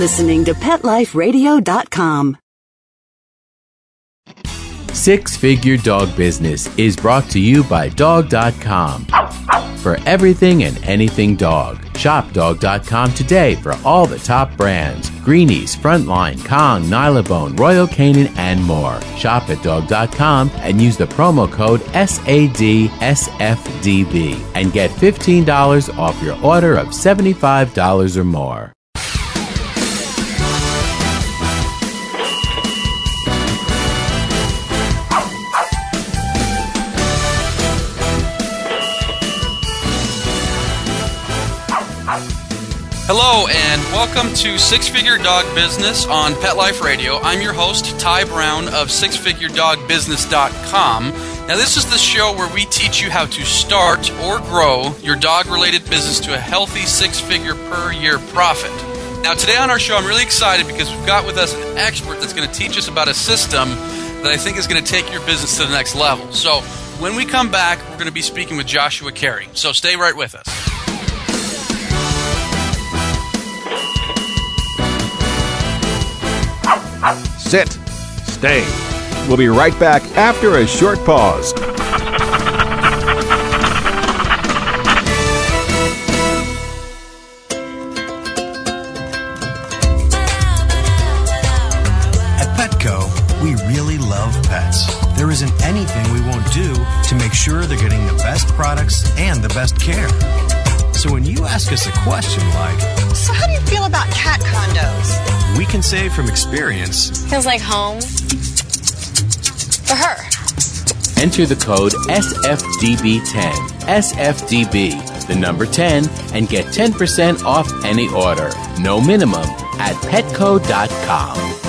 listening to PetLifeRadio.com. Six Figure Dog Business is brought to you by Dog.com. For everything and anything dog, shop Dog.com today for all the top brands Greenies, Frontline, Kong, Nylabone, Royal Canin, and more. Shop at Dog.com and use the promo code SADSFDB and get $15 off your order of $75 or more. Hello, and welcome to Six Figure Dog Business on Pet Life Radio. I'm your host, Ty Brown of SixFigureDogBusiness.com. Now, this is the show where we teach you how to start or grow your dog related business to a healthy six figure per year profit. Now, today on our show, I'm really excited because we've got with us an expert that's going to teach us about a system that I think is going to take your business to the next level. So, when we come back, we're going to be speaking with Joshua Carey. So, stay right with us. Sit. Stay. We'll be right back after a short pause. At Petco, we really love pets. There isn't anything we won't do to make sure they're getting the best products and the best care. So ask us a question like, So, how do you feel about cat condos? we can say from experience, Feels like home. For her. Enter the code SFDB10. SFDB, the number 10, and get 10% off any order. No minimum at petco.com.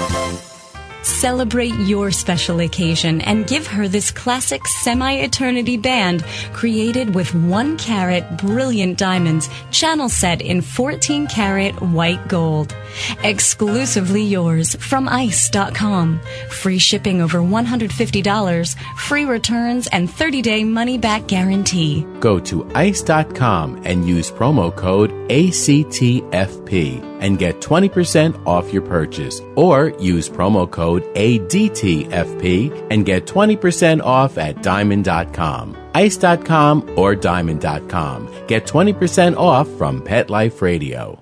Celebrate your special occasion and give her this classic semi eternity band created with 1 carat brilliant diamonds, channel set in 14 carat white gold. Exclusively yours from ICE.com. Free shipping over $150, free returns, and 30 day money back guarantee. Go to ice.com and use promo code ACTFP and get 20% off your purchase. Or use promo code ADTFP and get 20% off at diamond.com. Ice.com or diamond.com. Get 20% off from Pet Life Radio.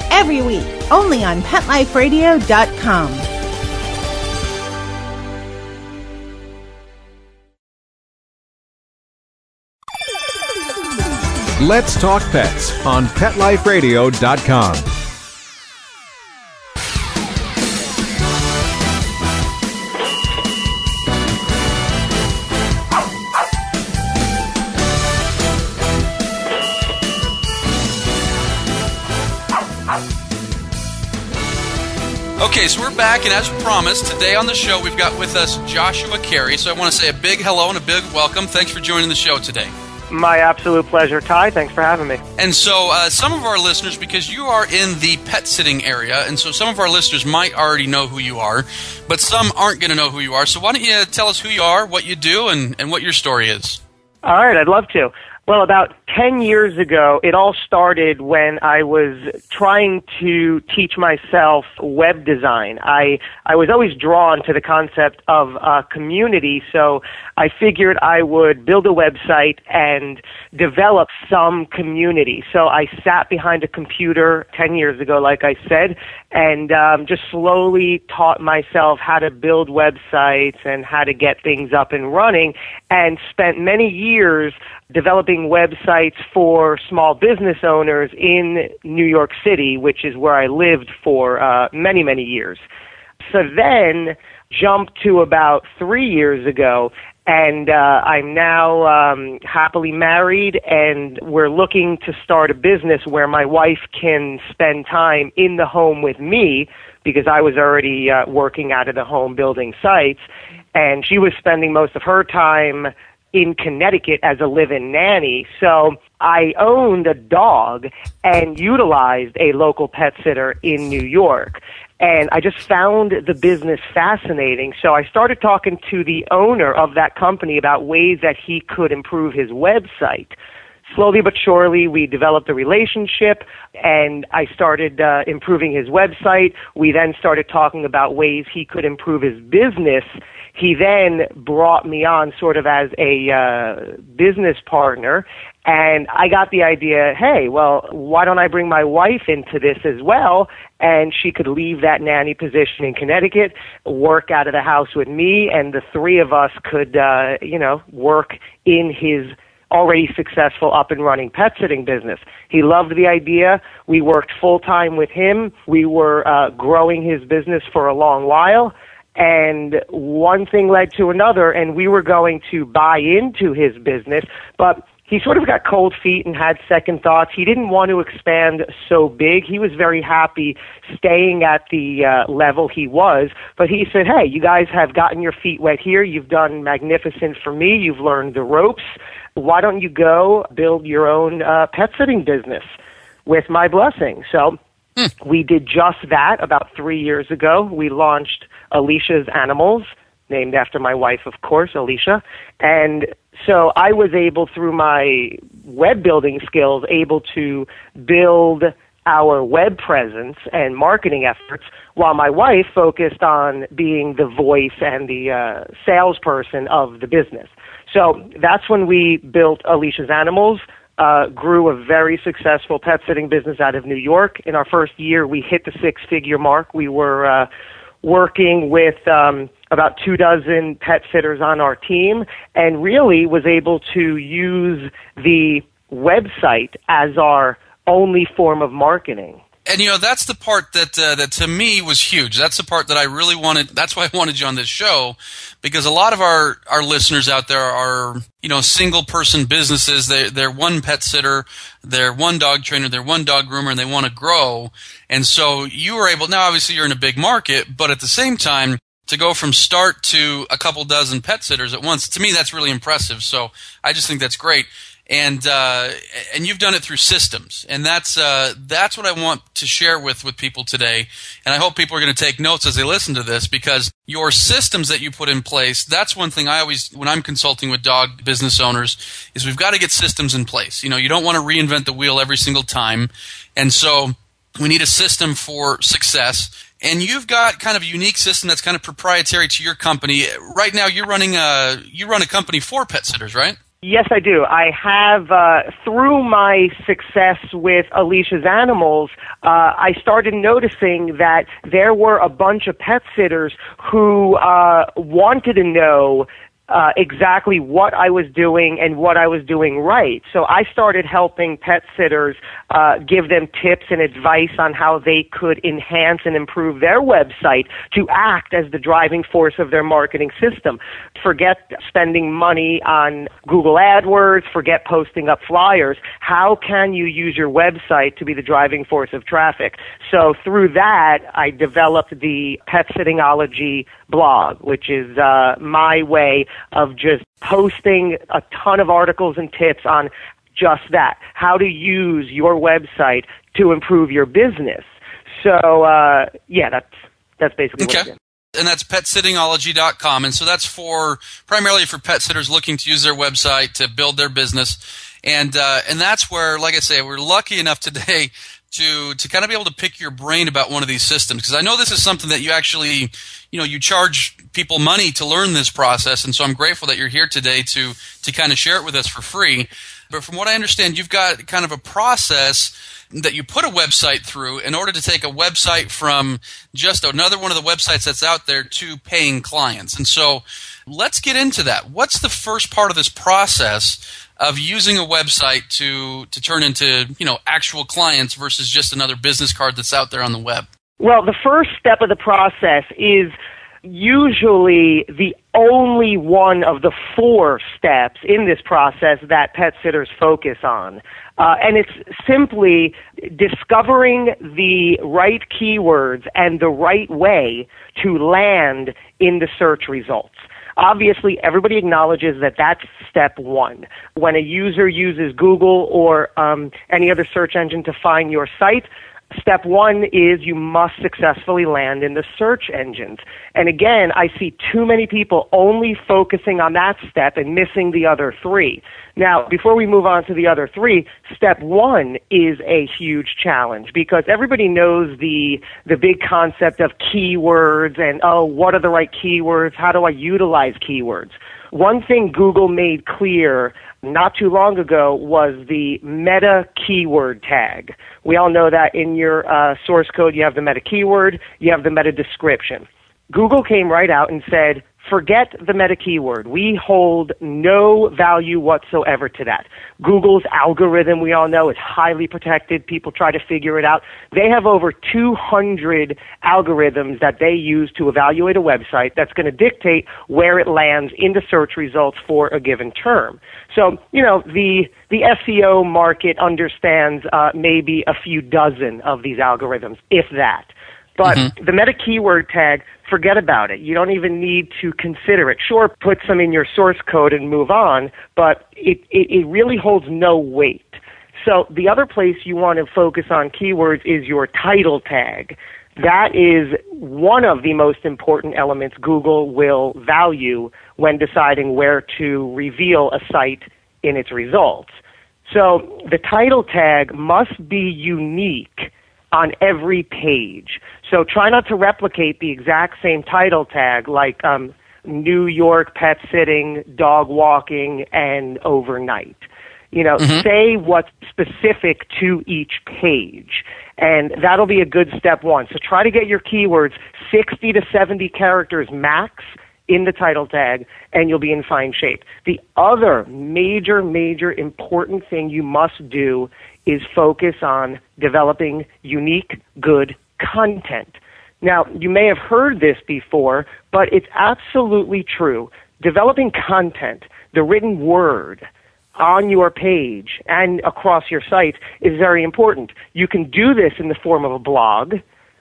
every week, only on PetLifeRadio.com. Let's Talk Pets on PetLifeRadio.com. Okay, so we're back, and as promised, today on the show we've got with us Joshua Carey. So I want to say a big hello and a big welcome. Thanks for joining the show today. My absolute pleasure, Ty. Thanks for having me. And so, uh, some of our listeners, because you are in the pet sitting area, and so some of our listeners might already know who you are, but some aren't going to know who you are. So, why don't you tell us who you are, what you do, and, and what your story is? All right, I'd love to. Well, about 10 years ago, it all started when I was trying to teach myself web design. I, I was always drawn to the concept of community, so I figured I would build a website and develop some community. So I sat behind a computer 10 years ago, like I said, and um, just slowly taught myself how to build websites and how to get things up and running, and spent many years developing websites for small business owners in New York City, which is where I lived for uh, many, many years. So then jumped to about three years ago and uh, I'm now um, happily married, and we're looking to start a business where my wife can spend time in the home with me because I was already uh, working out of the home building sites, and she was spending most of her time in Connecticut as a live-in nanny. So I owned a dog and utilized a local pet sitter in New York. And I just found the business fascinating. So I started talking to the owner of that company about ways that he could improve his website. Slowly but surely, we developed a relationship and I started uh, improving his website. We then started talking about ways he could improve his business he then brought me on sort of as a uh, business partner and I got the idea, hey, well, why don't I bring my wife into this as well? And she could leave that nanny position in Connecticut, work out of the house with me, and the three of us could, uh, you know, work in his already successful up and running pet sitting business. He loved the idea. We worked full time with him. We were uh, growing his business for a long while and one thing led to another and we were going to buy into his business but he sort of got cold feet and had second thoughts. He didn't want to expand so big. He was very happy staying at the uh, level he was but he said hey you guys have gotten your feet wet here. You've done magnificent for me. You've learned the ropes. Why don't you go build your own uh, pet sitting business with my blessing? So hmm. we did just that about three years ago. We launched Alicia's Animals, named after my wife, of course, Alicia. And so I was able, through my web building skills, able to build our web presence and marketing efforts while my wife focused on being the voice and the uh, salesperson of the business. So that's when we built Alicia's Animals, uh, grew a very successful pet sitting business out of New York. In our first year, we hit the six figure mark. We were uh, working with um, about two dozen pet sitters on our team and really was able to use the website as our only form of marketing and you know that's the part that uh, that to me was huge. That's the part that I really wanted. That's why I wanted you on this show because a lot of our our listeners out there are you know single person businesses. They they're one pet sitter, they're one dog trainer, they're one dog groomer, and they want to grow. And so you were able. Now, obviously, you're in a big market, but at the same time. To go from start to a couple dozen pet sitters at once, to me, that's really impressive. So I just think that's great and uh, and you've done it through systems, and that's uh, that's what I want to share with with people today. And I hope people are going to take notes as they listen to this because your systems that you put in place. That's one thing I always when I'm consulting with dog business owners is we've got to get systems in place. You know, you don't want to reinvent the wheel every single time, and so we need a system for success. And you've got kind of a unique system that's kind of proprietary to your company. Right now, you're running a you run a company for pet sitters, right? Yes, I do. I have, uh, through my success with Alicia's Animals, uh, I started noticing that there were a bunch of pet sitters who uh, wanted to know uh, exactly what I was doing and what I was doing right. So I started helping pet sitters uh, give them tips and advice on how they could enhance and improve their website to act as the driving force of their marketing system. Forget spending money on Google AdWords, forget posting up flyers. How can you use your website to be the driving force of traffic? So through that, I developed the Pet Sittingology blog, which is uh, my way of just posting a ton of articles and tips on just that how to use your website to improve your business. So, uh, yeah, that's, that's basically okay. what it is and that's petsittingology.com and so that's for primarily for pet sitters looking to use their website to build their business And uh, and that's where, like I say, we're lucky enough today to to kind of be able to pick your brain about one of these systems because I know this is something that you actually, you know, you charge people money to learn this process, and so I'm grateful that you're here today to to kind of share it with us for free. But from what I understand, you've got kind of a process that you put a website through in order to take a website from just another one of the websites that's out there to paying clients. And so let's get into that. What's the first part of this process of using a website to to turn into, you know, actual clients versus just another business card that's out there on the web? Well, the first step of the process is usually the only one of the four steps in this process that pet sitters focus on. Uh, and it's simply discovering the right keywords and the right way to land in the search results. Obviously, everybody acknowledges that that's step one. When a user uses Google or um, any other search engine to find your site, Step one is you must successfully land in the search engines. And again, I see too many people only focusing on that step and missing the other three. Now, before we move on to the other three, step one is a huge challenge because everybody knows the, the big concept of keywords and, oh, what are the right keywords? How do I utilize keywords? One thing Google made clear not too long ago was the meta keyword tag. We all know that in your uh, source code you have the meta keyword, you have the meta description. Google came right out and said, Forget the meta keyword. We hold no value whatsoever to that. Google's algorithm, we all know, is highly protected. People try to figure it out. They have over 200 algorithms that they use to evaluate a website that's going to dictate where it lands in the search results for a given term. So, you know, the, the SEO market understands uh, maybe a few dozen of these algorithms, if that. But mm-hmm. the meta keyword tag, forget about it. You don't even need to consider it. Sure, put some in your source code and move on, but it, it, it really holds no weight. So the other place you want to focus on keywords is your title tag. That is one of the most important elements Google will value when deciding where to reveal a site in its results. So the title tag must be unique on every page. So try not to replicate the exact same title tag like um, New York pet sitting, dog walking, and overnight. You know, mm-hmm. say what's specific to each page. And that'll be a good step one. So try to get your keywords 60 to 70 characters max in the title tag and you'll be in fine shape. The other major, major important thing you must do is focus on developing unique, good content. Now, you may have heard this before, but it's absolutely true. Developing content, the written word, on your page and across your site is very important. You can do this in the form of a blog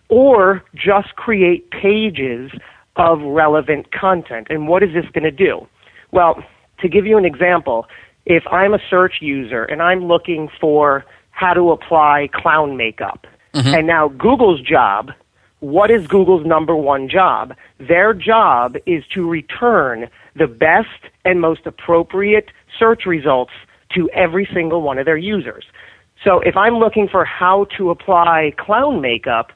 or just create pages of relevant content. And what is this going to do? Well, to give you an example, if I'm a search user and I'm looking for how to apply clown makeup, mm-hmm. and now Google's job, what is Google's number one job? Their job is to return the best and most appropriate search results to every single one of their users. So if I'm looking for how to apply clown makeup,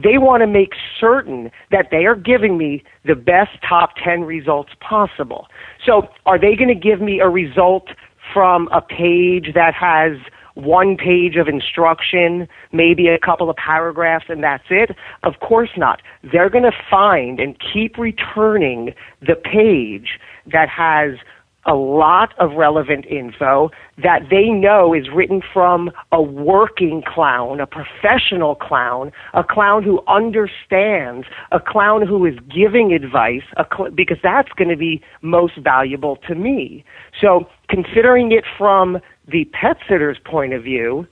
they want to make certain that they are giving me the best top 10 results possible. So are they going to give me a result from a page that has one page of instruction, maybe a couple of paragraphs, and that's it? Of course not. They're going to find and keep returning the page that has a lot of relevant info that they know is written from a working clown, a professional clown, a clown who understands, a clown who is giving advice, cl- because that's going to be most valuable to me. So considering it from the pet sitter's point of view,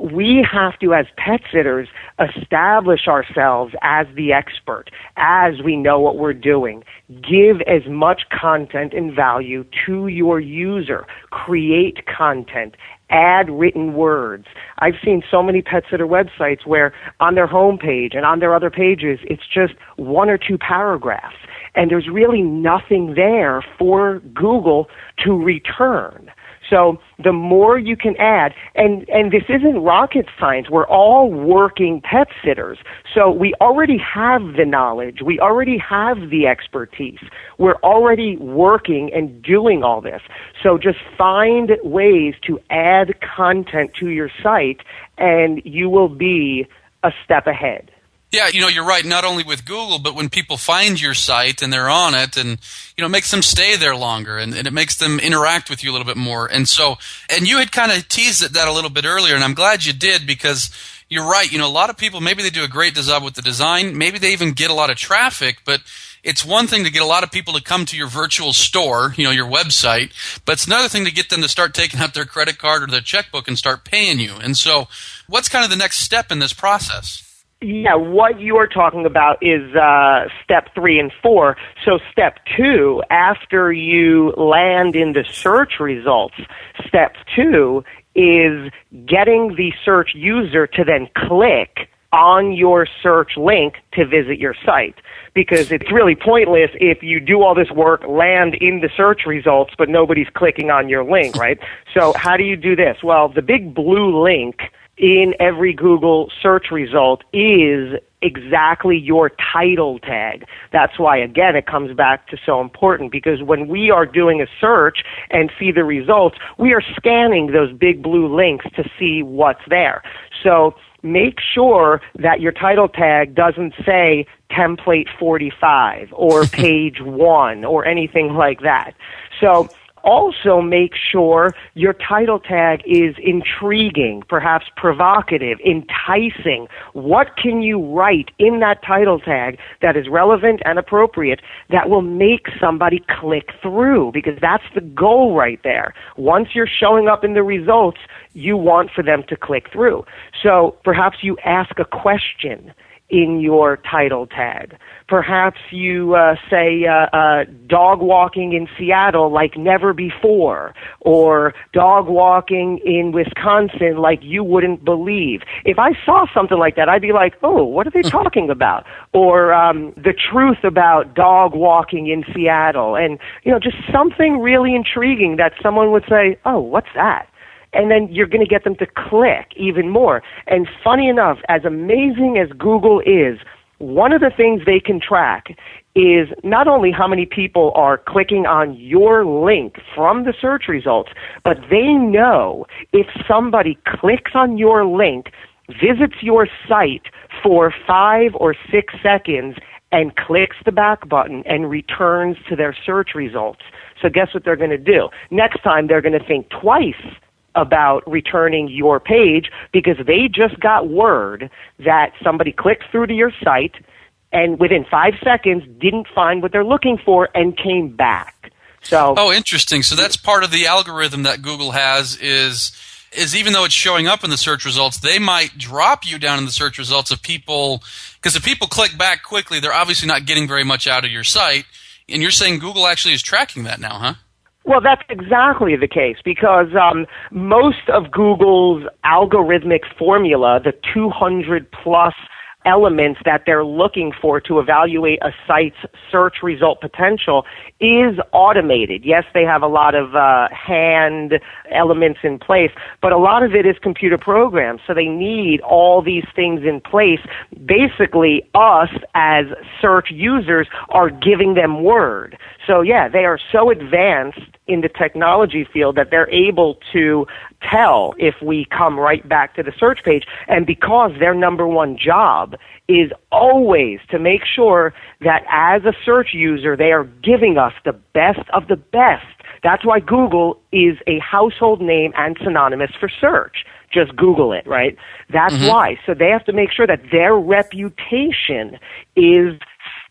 we have to, as pet sitters, establish ourselves as the expert, as we know what we're doing. Give as much content and value to your user. Create content. Add written words. I've seen so many pet sitter websites where on their homepage and on their other pages, it's just one or two paragraphs. And there's really nothing there for Google to return. So the more you can add, and, and this isn't rocket science, we're all working pet sitters. So we already have the knowledge, we already have the expertise, we're already working and doing all this. So just find ways to add content to your site and you will be a step ahead. Yeah, you know, you're right. Not only with Google, but when people find your site and they're on it, and you know, it makes them stay there longer, and, and it makes them interact with you a little bit more. And so, and you had kind of teased that a little bit earlier, and I'm glad you did because you're right. You know, a lot of people maybe they do a great job with the design, maybe they even get a lot of traffic, but it's one thing to get a lot of people to come to your virtual store, you know, your website, but it's another thing to get them to start taking out their credit card or their checkbook and start paying you. And so, what's kind of the next step in this process? Yeah, what you are talking about is uh, step three and four. So, step two, after you land in the search results, step two is getting the search user to then click on your search link to visit your site because it's really pointless if you do all this work, land in the search results, but nobody's clicking on your link, right? So how do you do this? Well, the big blue link in every Google search result is exactly your title tag. That's why, again, it comes back to so important because when we are doing a search and see the results, we are scanning those big blue links to see what's there. So make sure that your title tag doesn't say template 45 or page 1 or anything like that. So also make sure your title tag is intriguing, perhaps provocative, enticing. What can you write in that title tag that is relevant and appropriate that will make somebody click through? Because that's the goal right there. Once you're showing up in the results, you want for them to click through. So perhaps you ask a question in your title tag. Perhaps you uh, say uh, uh, dog walking in Seattle like never before, or dog walking in Wisconsin like you wouldn't believe. If I saw something like that, I'd be like, oh, what are they talking about? Or um, the truth about dog walking in Seattle, and you know, just something really intriguing that someone would say, oh, what's that? And then you're going to get them to click even more. And funny enough, as amazing as Google is, one of the things they can track is not only how many people are clicking on your link from the search results, but they know if somebody clicks on your link, visits your site for five or six seconds, and clicks the back button and returns to their search results. So guess what they're going to do? Next time they're going to think twice about returning your page because they just got word that somebody clicked through to your site and within five seconds didn't find what they're looking for and came back. So Oh, interesting. So that's part of the algorithm that Google has is is even though it's showing up in the search results, they might drop you down in the search results of people because if people click back quickly, they're obviously not getting very much out of your site. And you're saying Google actually is tracking that now, huh? Well, that's exactly the case because um, most of Google's algorithmic formula, the 200 plus elements that they're looking for to evaluate a site's search result potential is automated. Yes, they have a lot of uh, hand elements in place, but a lot of it is computer programs. So they need all these things in place. Basically, us as search users are giving them word. So yeah, they are so advanced in the technology field that they're able to tell if we come right back to the search page. And because their number one job is always to make sure that as a search user, they are giving us the best of the best. That's why Google is a household name and synonymous for search. Just Google it, right? That's mm-hmm. why. So they have to make sure that their reputation is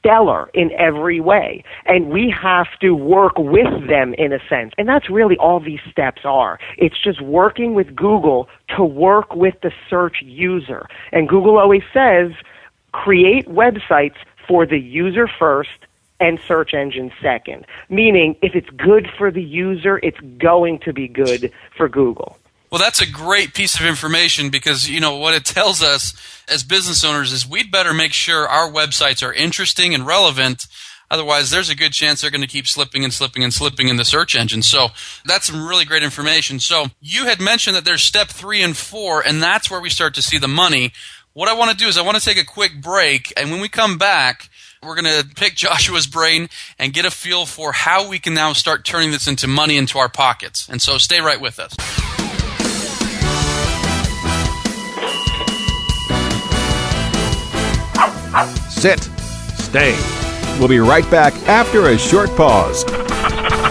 stellar in every way. And we have to work with them in a sense. And that's really all these steps are. It's just working with Google to work with the search user. And Google always says, create websites for the user first and search engine second. Meaning, if it's good for the user, it's going to be good for Google. Well, that's a great piece of information because, you know, what it tells us as business owners is we'd better make sure our websites are interesting and relevant Otherwise, there's a good chance they're going to keep slipping and slipping and slipping in the search engine. So that's some really great information. So you had mentioned that there's step three and four, and that's where we start to see the money. What I want to do is I want to take a quick break, and when we come back, we're going to pick Joshua's brain and get a feel for how we can now start turning this into money into our pockets. And so stay right with us. Sit. Stay. We'll be right back after a short pause.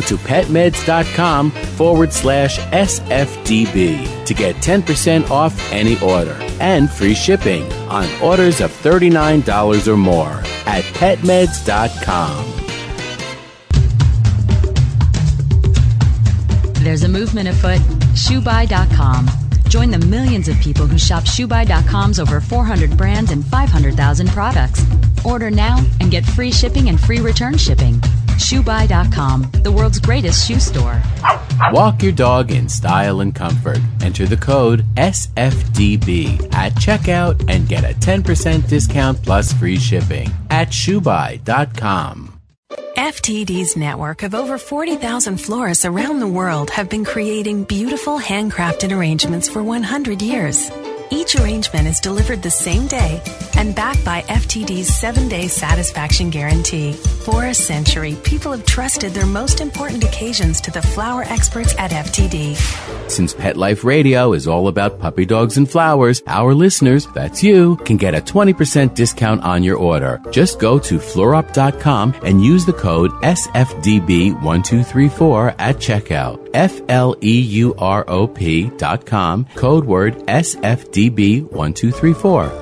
to petmeds.com forward slash SFDB to get 10% off any order and free shipping on orders of $39 or more at petmeds.com. There's a movement afoot. ShoeBuy.com. Join the millions of people who shop ShoeBuy.com's over 400 brands and 500,000 products. Order now and get free shipping and free return shipping. ShoeBuy.com, the world's greatest shoe store. Walk your dog in style and comfort. Enter the code SFDB at checkout and get a 10% discount plus free shipping at shoebuy.com. FTD's network of over 40,000 florists around the world have been creating beautiful handcrafted arrangements for 100 years. Each arrangement is delivered the same day and backed by FTD's seven day satisfaction guarantee. For a century, people have trusted their most important occasions to the flower experts at FTD. Since Pet Life Radio is all about puppy dogs and flowers, our listeners, that's you, can get a 20% discount on your order. Just go to fleurop.com and use the code SFDB1234 at checkout. F L E U R O P dot com, code word SFDB1234. How would you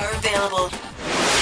available.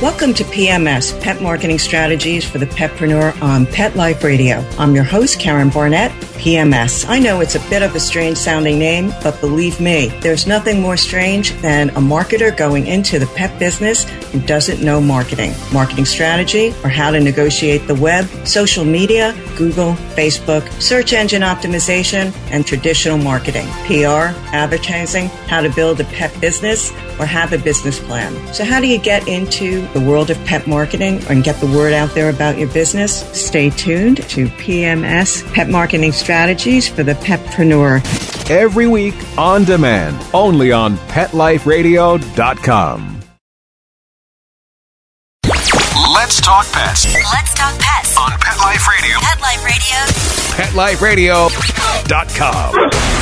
Welcome to PMS, Pet Marketing Strategies for the Petpreneur on Pet Life Radio. I'm your host, Karen Barnett, PMS. I know it's a bit of a strange sounding name, but believe me, there's nothing more strange than a marketer going into the pet business who doesn't know marketing, marketing strategy, or how to negotiate the web, social media, Google, Facebook, search engine optimization, and traditional marketing, PR, advertising, how to build a pet business, or have a business plan. So how do you get into the world of pet marketing and get the word out there about your business? Stay tuned to PMS Pet Marketing Strategies for the Petpreneur. Every week on demand, only on PetLifeRadio.com. Let's talk pets Let's talk pets on Pet Life Radio. Pet Life Radio. PetLifeRadio.com.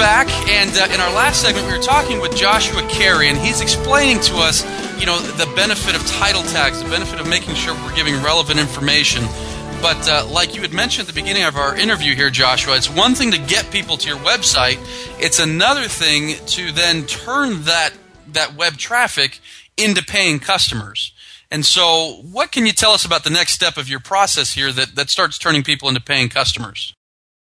back. And uh, in our last segment, we were talking with Joshua Carey, and he's explaining to us, you know, the benefit of title tags, the benefit of making sure we're giving relevant information. But uh, like you had mentioned at the beginning of our interview here, Joshua, it's one thing to get people to your website. It's another thing to then turn that that web traffic into paying customers. And so, what can you tell us about the next step of your process here that, that starts turning people into paying customers?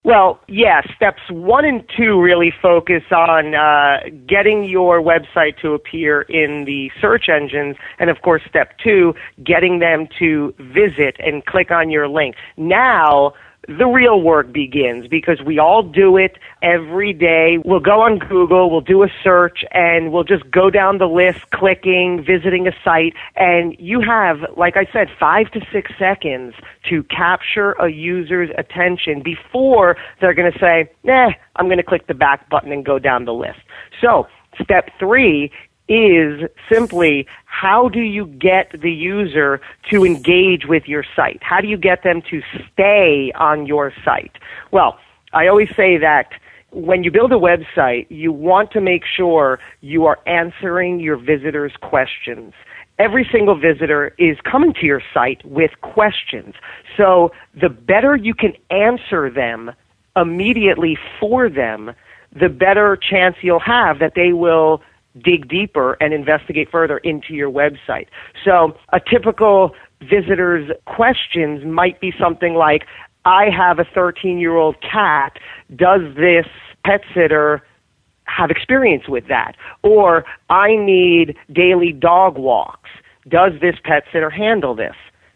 Well, yeah, steps one and two really focus on uh, getting your website to appear in the search engines, and of course, step two, getting them to visit and click on your link. Now, the real work begins because we all do it every day. We'll go on Google, we'll do a search, and we'll just go down the list, clicking, visiting a site, and you have, like I said, five to six seconds to capture a user's attention before they're going to say, nah, I'm going to click the back button and go down the list. So, step three is simply how do you get the user to engage with your site? How do you get them to stay on your site? Well, I always say that when you build a website, you want to make sure you are answering your visitors' questions. Every single visitor is coming to your site with questions. So the better you can answer them immediately for them, the better chance you'll have that they will dig deeper and investigate further into your website. So a typical visitor's questions might be something like, I have a 13 year old cat. Does this pet sitter have experience with that? Or I need daily dog walks. Does this pet sitter handle this?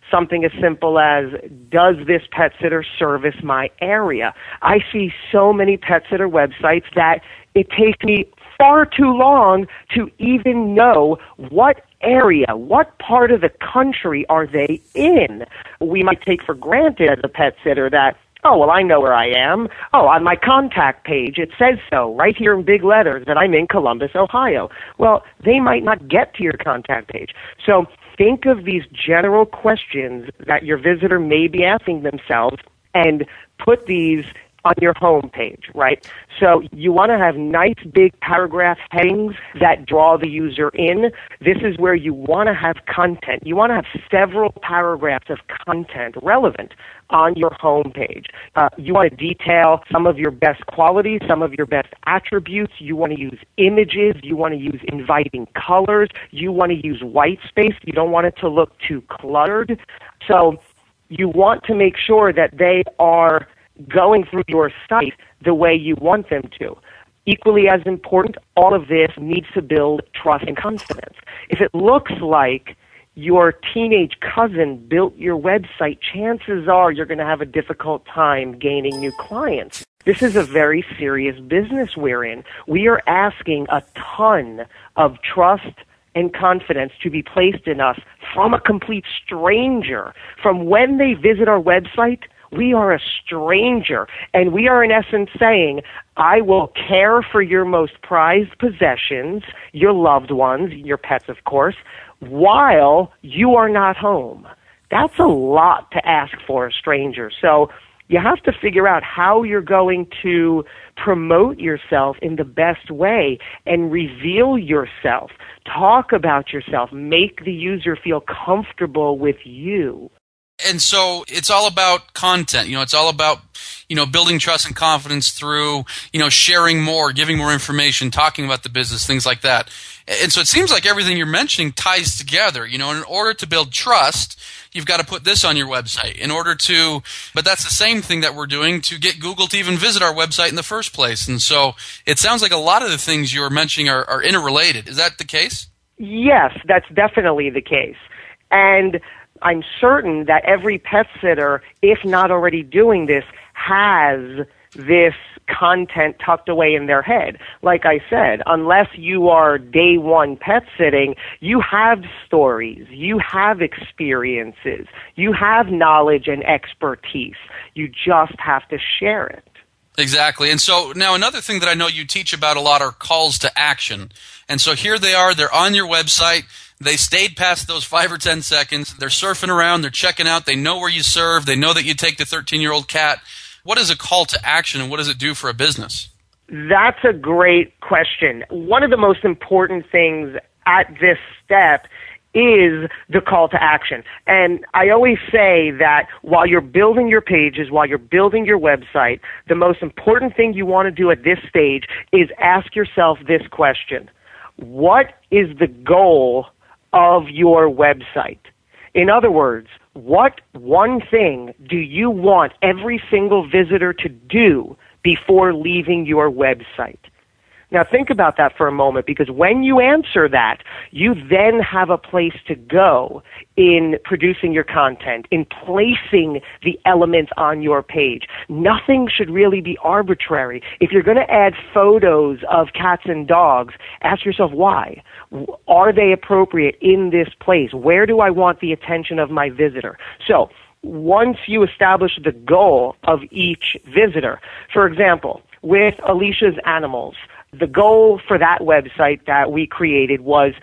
Something as simple as, does this pet sitter service my area? I see so many pet sitter websites that it takes me far too long to even know what area, what part of the country are they in. We might take for granted as a pet sitter that Oh, well, I know where I am. Oh, on my contact page, it says so, right here in big letters, that I'm in Columbus, Ohio. Well, they might not get to your contact page. So think of these general questions that your visitor may be asking themselves and put these on your home page, right? So you want to have nice big paragraph headings that draw the user in. This is where you want to have content. You want to have several paragraphs of content relevant on your home page. Uh, you want to detail some of your best qualities, some of your best attributes. You want to use images. You want to use inviting colors. You want to use white space. You don't want it to look too cluttered. So you want to make sure that they are going through your site the way you want them to. Equally as important, all of this needs to build trust and confidence. If it looks like your teenage cousin built your website, chances are you're going to have a difficult time gaining new clients. This is a very serious business we're in. We are asking a ton of trust and confidence to be placed in us from a complete stranger. From when they visit our website we are a stranger. And we are, in essence, saying, I will care for your most prized possessions, your loved ones, your pets, of course, while you are not home. That's a lot to ask for a stranger. So you have to figure out how you're going to promote yourself in the best way and reveal yourself. Talk about yourself. Make the user feel comfortable with you and so it's all about content. You know, it's all about you know building trust and confidence through you know sharing more, giving more information, talking about the business, things like that. And so it seems like everything you're mentioning ties together. You know, in order to build trust, you've got to put this on your website. In order to, but that's the same thing that we're doing to get Google to even visit our website in the first place. And so it sounds like a lot of the things you're mentioning are, are interrelated. Is that the case? Yes, that's definitely the case. And I'm certain that every pet sitter, if not already doing this, has this content tucked away in their head. Like I said, unless you are day one pet sitting, you have stories, you have experiences, you have knowledge and expertise. You just have to share it. Exactly. And so now another thing that I know you teach about a lot are calls to action. And so here they are, they're on your website. They stayed past those five or ten seconds. They're surfing around. They're checking out. They know where you serve. They know that you take the 13 year old cat. What is a call to action and what does it do for a business? That's a great question. One of the most important things at this step is the call to action. And I always say that while you're building your pages, while you're building your website, the most important thing you want to do at this stage is ask yourself this question. What is the goal of your website. In other words, what one thing do you want every single visitor to do before leaving your website? Now think about that for a moment because when you answer that, you then have a place to go in producing your content, in placing the elements on your page. Nothing should really be arbitrary. If you're going to add photos of cats and dogs, ask yourself why. Are they appropriate in this place? Where do I want the attention of my visitor? So, once you establish the goal of each visitor, for example, with Alicia's Animals, the goal for that website that we created was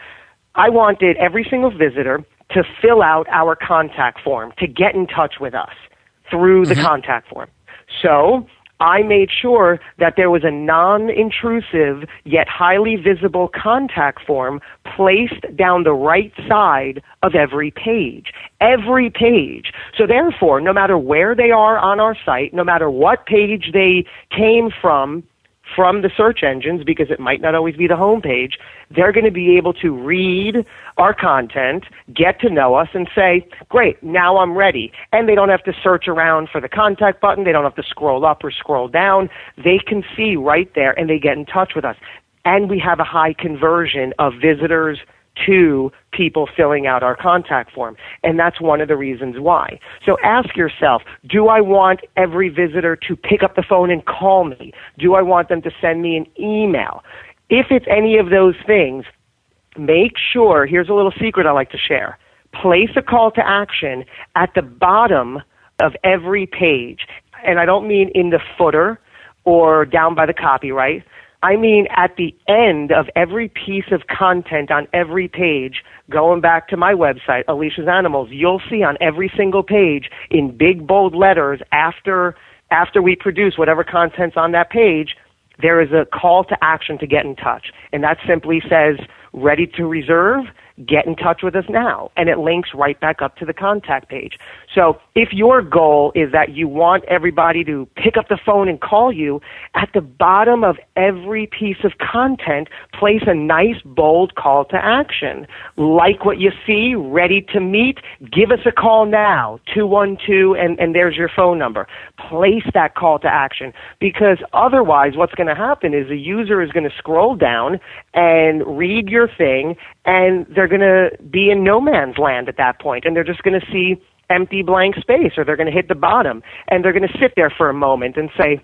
I wanted every single visitor to fill out our contact form, to get in touch with us through the mm-hmm. contact form. So I made sure that there was a non-intrusive yet highly visible contact form placed down the right side of every page. Every page. So therefore, no matter where they are on our site, no matter what page they came from, from the search engines because it might not always be the home page, they're going to be able to read our content, get to know us, and say, great, now I'm ready. And they don't have to search around for the contact button. They don't have to scroll up or scroll down. They can see right there and they get in touch with us. And we have a high conversion of visitors to people filling out our contact form. And that's one of the reasons why. So ask yourself, do I want every visitor to pick up the phone and call me? Do I want them to send me an email? If it's any of those things, make sure, here's a little secret I like to share. Place a call to action at the bottom of every page. And I don't mean in the footer or down by the copyright. I mean, at the end of every piece of content on every page, going back to my website, Alicia's Animals, you'll see on every single page in big bold letters after after we produce whatever content's on that page, there is a call to action to get in touch. And that simply says, ready to reserve, get in touch with us now. And it links right back up to the contact page. So if your goal is that you want everybody to pick up the phone and call you, at the bottom of every piece of content, place a nice bold call to action. Like what you see, ready to meet, give us a call now, 212, and, and there's your phone number. Place that call to action because otherwise what's going to happen is the user is going to scroll down and read your thing and they're going to be in no man's land at that point and they're just going to see empty blank space or they're going to hit the bottom and they're going to sit there for a moment and say,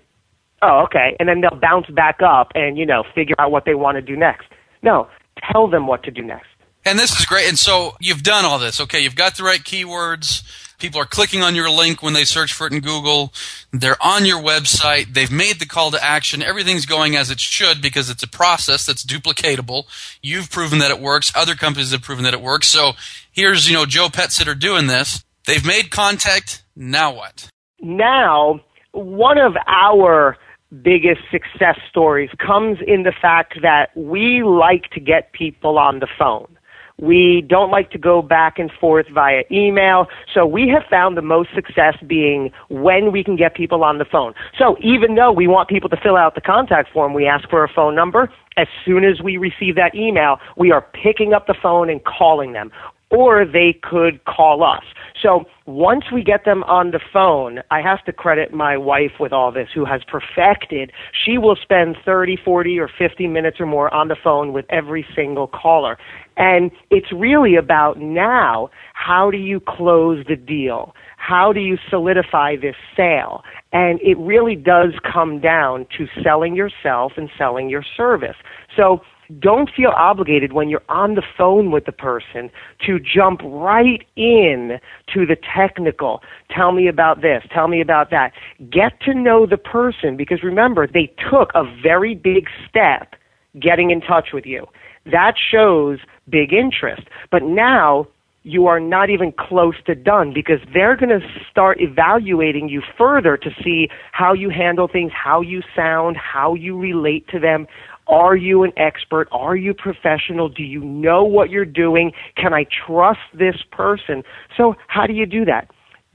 oh, okay. And then they'll bounce back up and, you know, figure out what they want to do next. No, tell them what to do next. And this is great. And so you've done all this. Okay, you've got the right keywords. People are clicking on your link when they search for it in Google. They're on your website. They've made the call to action. Everything's going as it should because it's a process that's duplicatable. You've proven that it works. Other companies have proven that it works. So here's, you know, Joe Pet Sitter doing this. They've made contact. Now what? Now, one of our biggest success stories comes in the fact that we like to get people on the phone. We don't like to go back and forth via email. So we have found the most success being when we can get people on the phone. So even though we want people to fill out the contact form, we ask for a phone number. As soon as we receive that email, we are picking up the phone and calling them or they could call us. So once we get them on the phone, I have to credit my wife with all this who has perfected. She will spend 30, 40 or 50 minutes or more on the phone with every single caller. And it's really about now, how do you close the deal? How do you solidify this sale? And it really does come down to selling yourself and selling your service. So don't feel obligated when you're on the phone with the person to jump right in to the technical. Tell me about this. Tell me about that. Get to know the person because remember, they took a very big step getting in touch with you. That shows big interest. But now you are not even close to done because they're going to start evaluating you further to see how you handle things, how you sound, how you relate to them. Are you an expert? Are you professional? Do you know what you're doing? Can I trust this person? So how do you do that?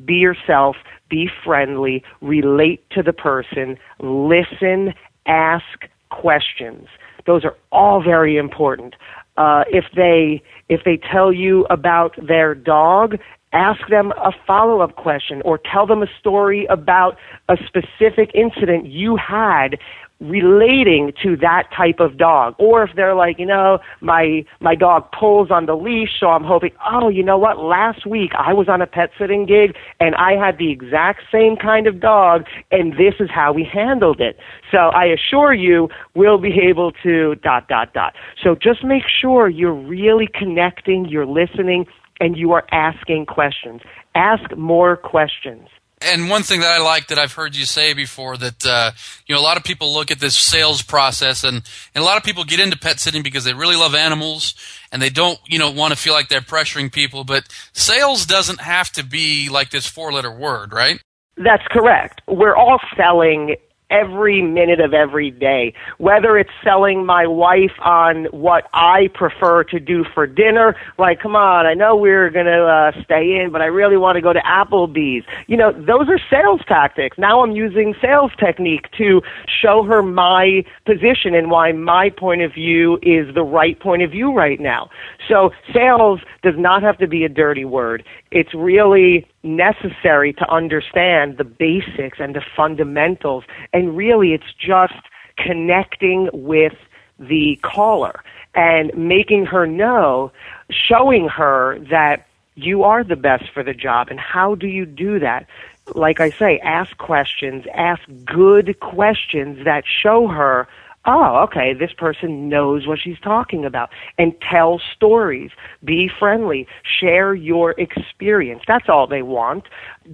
Be yourself, be friendly, relate to the person, listen, ask questions. Those are all very important. Uh, if they if they tell you about their dog, ask them a follow up question or tell them a story about a specific incident you had relating to that type of dog. Or if they're like you know my my dog pulls on the leash so i'm hoping oh you know what? Last week i was on a pet sitting gig and i had the exact same kind of dog and this is how we handled it. So i assure you we'll be able to dot dot dot. So just make sure you're really connecting you're listening and you are asking questions. Ask more questions and one thing that I like that I've heard you say before that uh, you know a lot of people look at this sales process and, and a lot of people get into pet sitting because they really love animals and they don't you know want to feel like they're pressuring people but sales doesn't have to be like this four letter word right? That's correct. We're all selling every minute of every day. Whether it's selling my wife on what I prefer to do for dinner, like, come on, I know we're going to uh, stay in, but I really want to go to Applebee's. You know, those are sales tactics. Now I'm using sales technique to show her my position and why my point of view is the right point of view right now. So sales does not have to be a dirty word. It's really necessary to understand the basics and the fundamentals. And really, it's just connecting with the caller and making her know, showing her that you are the best for the job. And how do you do that? Like I say, ask questions, ask good questions that show her oh, okay, this person knows what she's talking about. And tell stories. Be friendly. Share your experience. That's all they want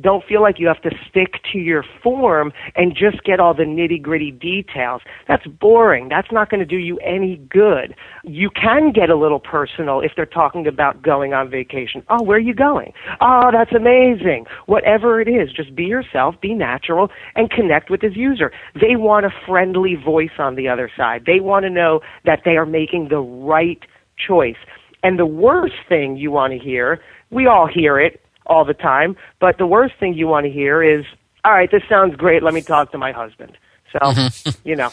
don't feel like you have to stick to your form and just get all the nitty gritty details. That's boring. That's not going to do you any good. You can get a little personal if they're talking about going on vacation. Oh, where are you going? Oh, that's amazing. Whatever it is, just be yourself, be natural, and connect with this user. They want a friendly voice on the other side. They want to know that they are making the right choice. And the worst thing you want to hear, we all hear it, all the time. But the worst thing you want to hear is, all right, this sounds great. Let me talk to my husband. So, mm-hmm. you know.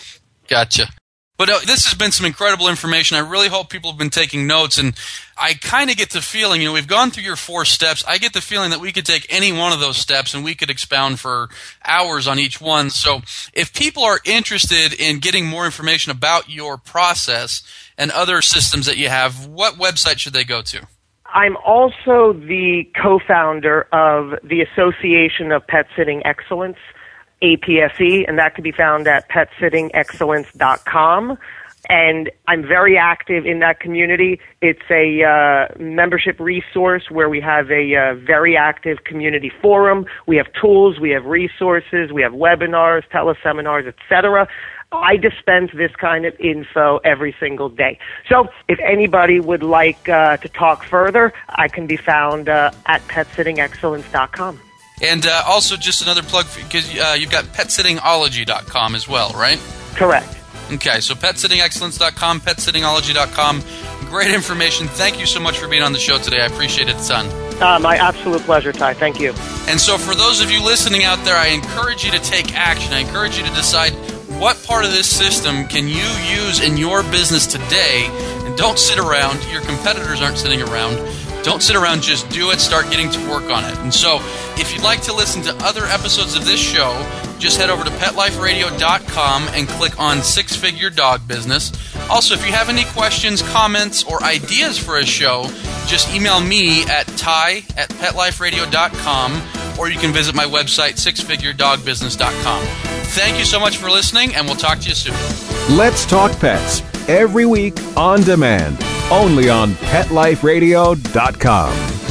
Gotcha. But uh, this has been some incredible information. I really hope people have been taking notes. And I kind of get the feeling, you know, we've gone through your four steps. I get the feeling that we could take any one of those steps and we could expound for hours on each one. So if people are interested in getting more information about your process and other systems that you have, what website should they go to? I'm also the co-founder of the Association of Pet Sitting Excellence, APSE, and that can be found at petsittingexcellence.com. And I'm very active in that community. It's a uh, membership resource where we have a uh, very active community forum. We have tools, we have resources, we have webinars, teleseminars, etc. I dispense this kind of info every single day. So if anybody would like uh, to talk further, I can be found uh, at petsittingexcellence.com. And uh, also, just another plug because uh, you've got petsittingology.com as well, right? Correct. Okay, so petsittingexcellence.com, petsittingology.com. Great information. Thank you so much for being on the show today. I appreciate it, son. Uh, my absolute pleasure, Ty. Thank you. And so, for those of you listening out there, I encourage you to take action. I encourage you to decide what part of this system can you use in your business today? And don't sit around. Your competitors aren't sitting around. Don't sit around, just do it, start getting to work on it. And so, if you'd like to listen to other episodes of this show, just head over to petliferadio.com and click on Six Figure Dog Business. Also, if you have any questions, comments, or ideas for a show, just email me at ty at petliferadio.com or you can visit my website, sixfiguredogbusiness.com. Thank you so much for listening, and we'll talk to you soon. Let's Talk Pets, every week on demand, only on PetLifeRadio.com.